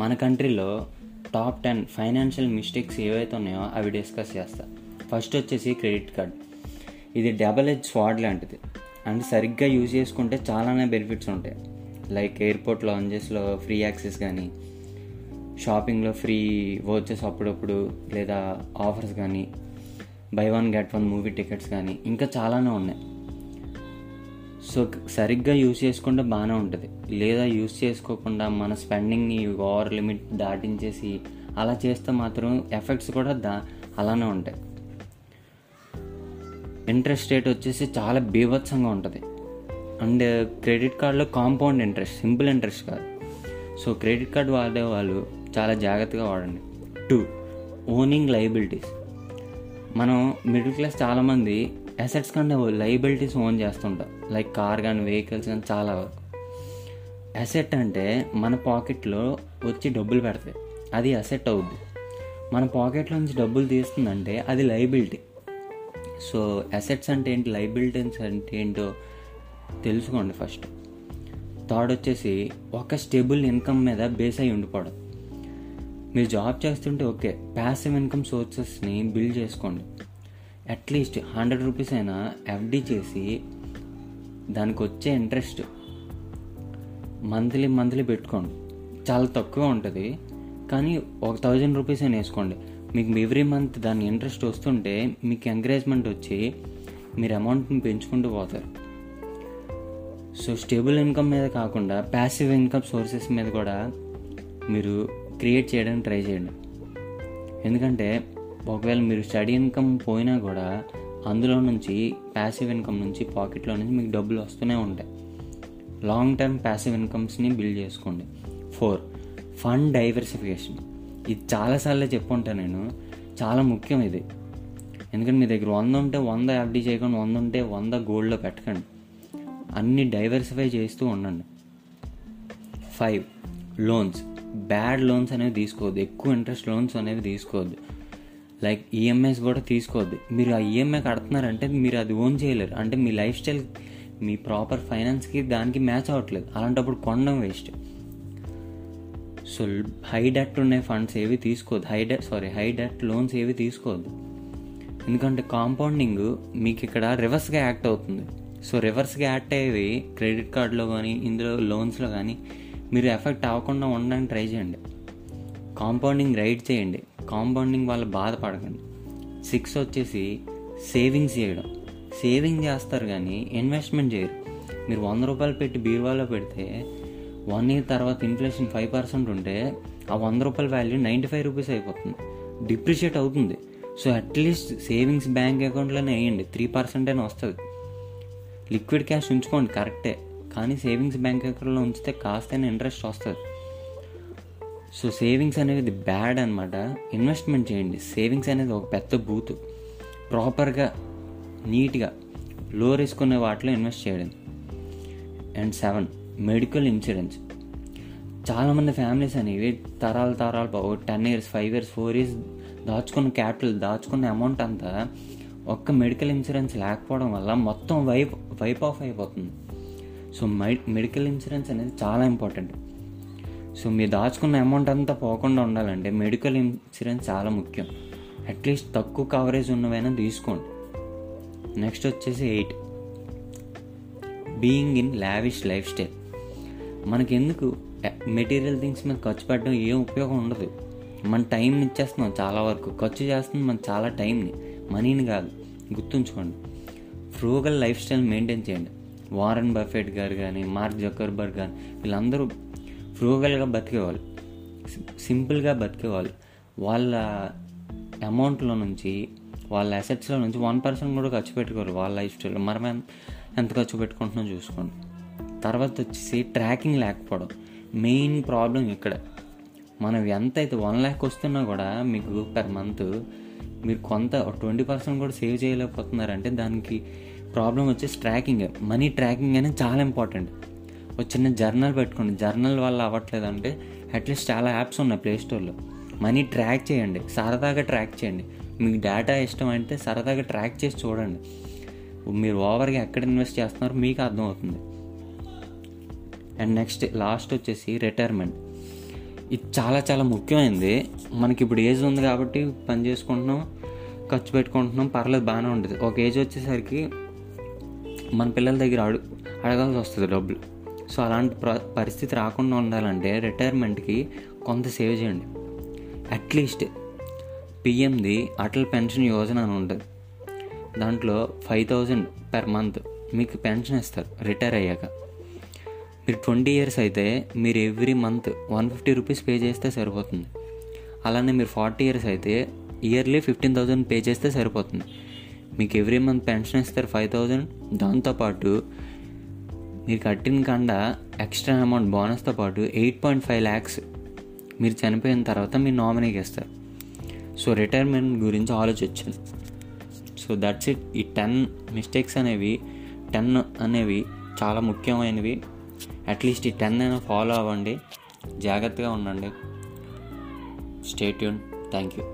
మన కంట్రీలో top ten financial mistakes ఏవైతే ఉన్నాయో అవి డిస్కస్ చేస్తా. ఫస్ట్ వచ్చేసి క్రెడిట్ కార్డ్. ఇది డబల్ హెచ్ స్వాడ్ లాంటిది. అండ్ సరిగ్గా యూజ్ చేసుకుంటే చాలానే బెనిఫిట్స్ ఉంటాయి. లైక్ ఎయిర్పోర్ట్ లాంజెస్లో ఫ్రీ యాక్సెస్ కానీ షాపింగ్లో ఫ్రీ వోచెస్ అప్పుడప్పుడు లేదా ఆఫర్స్ కానీ buy one get one movie tickets కానీ ఇంకా చాలానే ఉన్నాయి. సో సరిగ్గా యూజ్ చేసుకుంటే బాగానే ఉంటుంది. లేదా యూజ్ చేసుకోకుండా మన స్పెండింగ్ని ఓవర్ లిమిట్ దాటించేసి అలా చేస్తే మాత్రం ఎఫెక్ట్స్ కూడా దా అలానే ఉంటాయి. ఇంట్రెస్ట్ రేట్ వచ్చేసి చాలా బీభత్సంగా ఉంటుంది. అండ్ క్రెడిట్ కార్డులో కాంపౌండ్ ఇంట్రెస్ట్ సింపుల్ ఇంట్రెస్ట్ కాదు. సో క్రెడిట్ కార్డు వాడే వాళ్ళు చాలా జాగ్రత్తగా వాడండి. టూ ఓనింగ్ లైబిలిటీస్ మనం మిడిల్ క్లాస్ చాలామంది అసెట్స్ కంటే లైబిలిటీస్ ఓన్ చేస్తుంటాం. లైక్ కార్ కానీ వెహికల్స్ కానీ చాలా వరకు. అసెట్ అంటే మన పాకెట్లో వచ్చి డబ్బులు పెడతాయి. అది అసెట్ అవుద్ది. మన పాకెట్లో నుంచి డబ్బులు తీస్తుందంటే అది లైబిలిటీ సో అసెట్స్ అంటే ఏంటి? లైబిలిటీస్ అంటే ఏంటో తెలుసుకోండి ఫస్ట్ థర్డ్ వచ్చేసి ఒక స్టేబుల్ ఇన్కమ్ మీద బేస్ అయి ఉండిపోవడం. మీరు జాబ్ చేస్తుంటే ఓకే ప్యాసివ్ ఇన్కమ్ సోర్సెస్ని బిల్డ్ చేసుకోండి. అట్లీస్ట్ హండ్రెడ్ రూపీస్ అయినా ఎఫ్డి చేసి దానికి వచ్చే ఇంట్రెస్ట్ మంత్లీ మంత్లీ పెట్టుకోండి. చాలా తక్కువ ఉంటుంది. కానీ ఒక థౌజండ్ రూపీస్ అయినా వేసుకోండి. మీకు ఎవ్రీ మంత్ దాని ఇంట్రెస్ట్ వస్తుంటే మీకు ఎంకరేజ్మెంట్ వచ్చి మీరు అమౌంట్ని పెంచుకుంటూ పోతారు. సో స్టేబుల్ ఇన్కమ్ మీద కాకుండా ప్యాసివ్ ఇన్కమ్ సోర్సెస్ మీద కూడా మీరు క్రియేట్ చేయడానికి ట్రై చేయండి. ఎందుకంటే ఒకవేళ మీరు స్టడీ ఇన్కమ్ పోయినా కూడా అందులో నుంచి ప్యాసివ్ ఇన్కమ్ నుంచి పాకెట్లో నుంచి మీకు డబ్బులు వస్తూనే ఉంటాయి. లాంగ్ టర్మ్ ప్యాసివ్ ఇన్కమ్స్ని బిల్డ్ చేసుకోండి. ఫోర్ ఫండ్ డైవర్సిఫికేషన్ ఇది చాలాసార్లు చెప్పుంటాను నేను. చాలా ముఖ్యం ఇది. ఎందుకంటే మీ దగ్గర వంద ఉంటే వంద ఎఫ్డీ చేయకుండా వంద ఉంటే వంద గోల్డ్లో పెట్టకండి. అన్ని డైవర్సిఫై చేస్తూ ఉండండి. ఫైవ్ లోన్స్ బ్యాడ్ లోన్స్ అనేవి తీసుకోవద్దు. ఎక్కువ ఇంట్రెస్ట్ లోన్స్ అనేవి తీసుకోవద్దు. లైక్ ఈఎంఐస్ కూడా తీసుకోవద్దు. మీరు ఆ ఈఎంఐ కడుతున్నారంటే మీరు అది ఓన్ చేయలేరు. అంటే మీ లైఫ్ స్టైల్ మీ ప్రాపర్ ఫైనాన్స్కి దానికి మ్యాచ్ అవ్వట్లేదు. అలాంటప్పుడు కొనడం వేస్ట్ సో హై డెట్ ఉన్న ఫండ్స్ ఏవి తీసుకోవద్దు. High debt sorry high debt loans ఏవి తీసుకోవద్దు. ఎందుకంటే కాంపౌండింగ్ మీకు ఇక్కడ రివర్స్గా యాక్ట్ అవుతుంది. సో రివర్స్గా యాక్ట్ అయ్యేవి క్రెడిట్ కార్డులో కానీ ఇందులో లోన్స్లో కానీ మీరు ఎఫెక్ట్ అవ్వకుండా ఉండడానికి ట్రై చేయండి. కాంపౌండింగ్ రైడ్ చేయండి. కాంపౌండింగ్ వాళ్ళు బాధపడకండి. సిక్స్ వచ్చేసి సేవింగ్స్ చేయడం. సేవింగ్ చేస్తారు కానీ ఇన్వెస్ట్మెంట్ చేయరు. మీరు వంద రూపాయలు పెట్టి బీరువాలో పెడితే వన్ ఇయర్ తర్వాత ఇన్ఫ్లేషన్ ఫైవ్ పర్సెంట్ ఉంటే ఆ వంద రూపాయల వాల్యూ నైంటీ ఫైవ్ రూపీస్ అయిపోతుంది. డిప్రిషియేట్ అవుతుంది. So at least savings bank అకౌంట్లోనే వేయండి. త్రీ పర్సెంట్ అయినా వస్తుంది. లిక్విడ్ క్యాష్ ఉంచుకోండి కరెక్టే. కానీ సేవింగ్స్ బ్యాంక్ అకౌంట్లో ఉంచితే కాస్తైనా ఇంట్రెస్ట్ వస్తుంది. సో సేవింగ్స్ అనేది బ్యాడ్ అనమాట ఇన్వెస్ట్మెంట్ చేయండి. సేవింగ్స్ అనేది ఒక పెద్ద బూత్. ప్రాపర్గా నీట్గా లో రిస్క్ ఉన్న వాటిలో ఇన్వెస్ట్ చేయడం. And seven medical insurance. చాలామంది ఫ్యామిలీస్ అనేవి తరాలు తరాలు ten years five years four years దాచుకున్న క్యాపిటల్ దాచుకున్న అమౌంట్ అంతా ఒక్క మెడికల్ ఇన్సూరెన్స్ లేకపోవడం వల్ల మొత్తం వైప్ వైప్ ఆఫ్ అయిపోతుంది. సో మెడికల్ ఇన్సూరెన్స్ అనేది చాలా ఇంపార్టెంట్. సో మీరు దాచుకున్న అమౌంట్ అంతా పోకుండా ఉండాలంటే మెడికల్ ఇన్సూరెన్స్ చాలా ముఖ్యం. అట్లీస్ట్ తక్కువ కవరేజ్ ఉన్నవైనా తీసుకోండి. నెక్స్ట్ వచ్చేసి eight being in lavish lifestyle మనకి ఎందుకు మెటీరియల్ థింగ్స్ మీద ఖర్చు పెట్టడం ఏం ఉపయోగం ఉండదు. మన టైంని ఇచ్చేస్తున్నాం చాలా వరకు. ఖర్చు చేస్తుంది మన చాలా టైంని మనీని కాదు. గుర్తుంచుకోండి. ఫ్రూగల్ లైఫ్ స్టైల్ మెయింటైన్ చేయండి. వారన్ బఫెట్ గారు కానీ మార్క్ జకర్బర్గ్ కానీ వీళ్ళందరూ ఫ్రూగల్గా బతికేవాళ్ళు. సింపుల్గా బతికేవాళ్ళు. వాళ్ళ అమౌంట్లో నుంచి వాళ్ళ అసెట్స్లో నుంచి వన్ పర్సెంట్ కూడా ఖర్చు పెట్టుకోరు వాళ్ళ లైఫ్ స్టైల్ మనం ఎంత ఖర్చు పెట్టుకుంటున్నాం చూసుకోండి. తర్వాత వచ్చేసి ట్రాకింగ్ లేకపోవడం. మెయిన్ ప్రాబ్లం ఇక్కడ. మనం ఎంత అయితే వన్ ల్యాక్ వస్తున్నా కూడా మీకు పర్ మంత్ మీరు కొంత ట్వంటీ పర్సెంట్ కూడా సేవ్ చేయలేకపోతున్నారంటే దానికి ప్రాబ్లం వచ్చేసి ట్రాకింగ్ మనీ ట్రాకింగ్ అనేది చాలా ఇంపార్టెంట్ ఒక చిన్న జర్నల్ పెట్టుకోండి. జర్నల్ వల్ల అవ్వట్లేదు అంటే అట్లీస్ట్ చాలా యాప్స్ ఉన్నాయి ప్లే స్టోర్లో. మనీ ట్రాక్ చేయండి. సరదాగా ట్రాక్ చేయండి. మీకు డేటా ఇష్టం అంటే సరదాగా ట్రాక్ చేసి చూడండి. మీరు ఓవర్గా ఎక్కడ ఇన్వెస్ట్ చేస్తున్నారో మీకు అర్థమవుతుంది. అండ్ నెక్స్ట్ లాస్ట్ వచ్చేసి రిటైర్మెంట్. ఇది చాలా చాలా ముఖ్యమైనది మనకి ఇప్పుడు ఏజ్ ఉంది కాబట్టి పని చేసుకుంటున్నాం ఖర్చు పెట్టుకుంటున్నాం పర్లేదు బాగానే ఉంటుంది. ఒక ఏజ్ వచ్చేసరికి మన పిల్లల దగ్గర అడు అడగాల్సి వస్తుంది డబ్బులు. సో అలాంటి ప్ర పరిస్థితి రాకుండా ఉండాలంటే రిటైర్మెంట్కి కొంత సేవ్ చేయండి. అట్లీస్ట్ పిఎంది అటల్ పెన్షన్ యోజన అని ఉంటుంది. దాంట్లో ఫైవ్ థౌజండ్ పర్ మంత్ మీకు పెన్షన్ ఇస్తారు రిటైర్ అయ్యాక. మీరు ట్వంటీ ఇయర్స్ అయితే మీరు every month one fifty rupees pay చేస్తే సరిపోతుంది. అలానే మీరు ఫార్టీ ఇయర్స్ అయితే ఇయర్లీ ఫిఫ్టీన్ థౌజండ్ పే చేస్తే సరిపోతుంది. మీకు ఎవ్రీ మంత్ పెన్షన్ ఇస్తారు ఫైవ్ థౌజండ్ దాంతోపాటు మీరు కట్టిన కండ ఎక్స్ట్రా అమౌంట్ బోనస్తో పాటు ఎయిట్ పాయింట్ ఫైవ్ ల్యాక్స్ మీరు చనిపోయిన తర్వాత మీ నామినీకి ఇస్తారు సో రిటైర్మెంట్ గురించి ఆలోచించండి. So that's it. ఈ టెన్ మిస్టేక్స్ అనేవి టెన్ అనేవి చాలా ముఖ్యమైనవి. అట్లీస్ట్ ఈ టెన్ అయినా ఫాలో అవ్వండి. జాగ్రత్తగా ఉండండి. Stay tune thank you.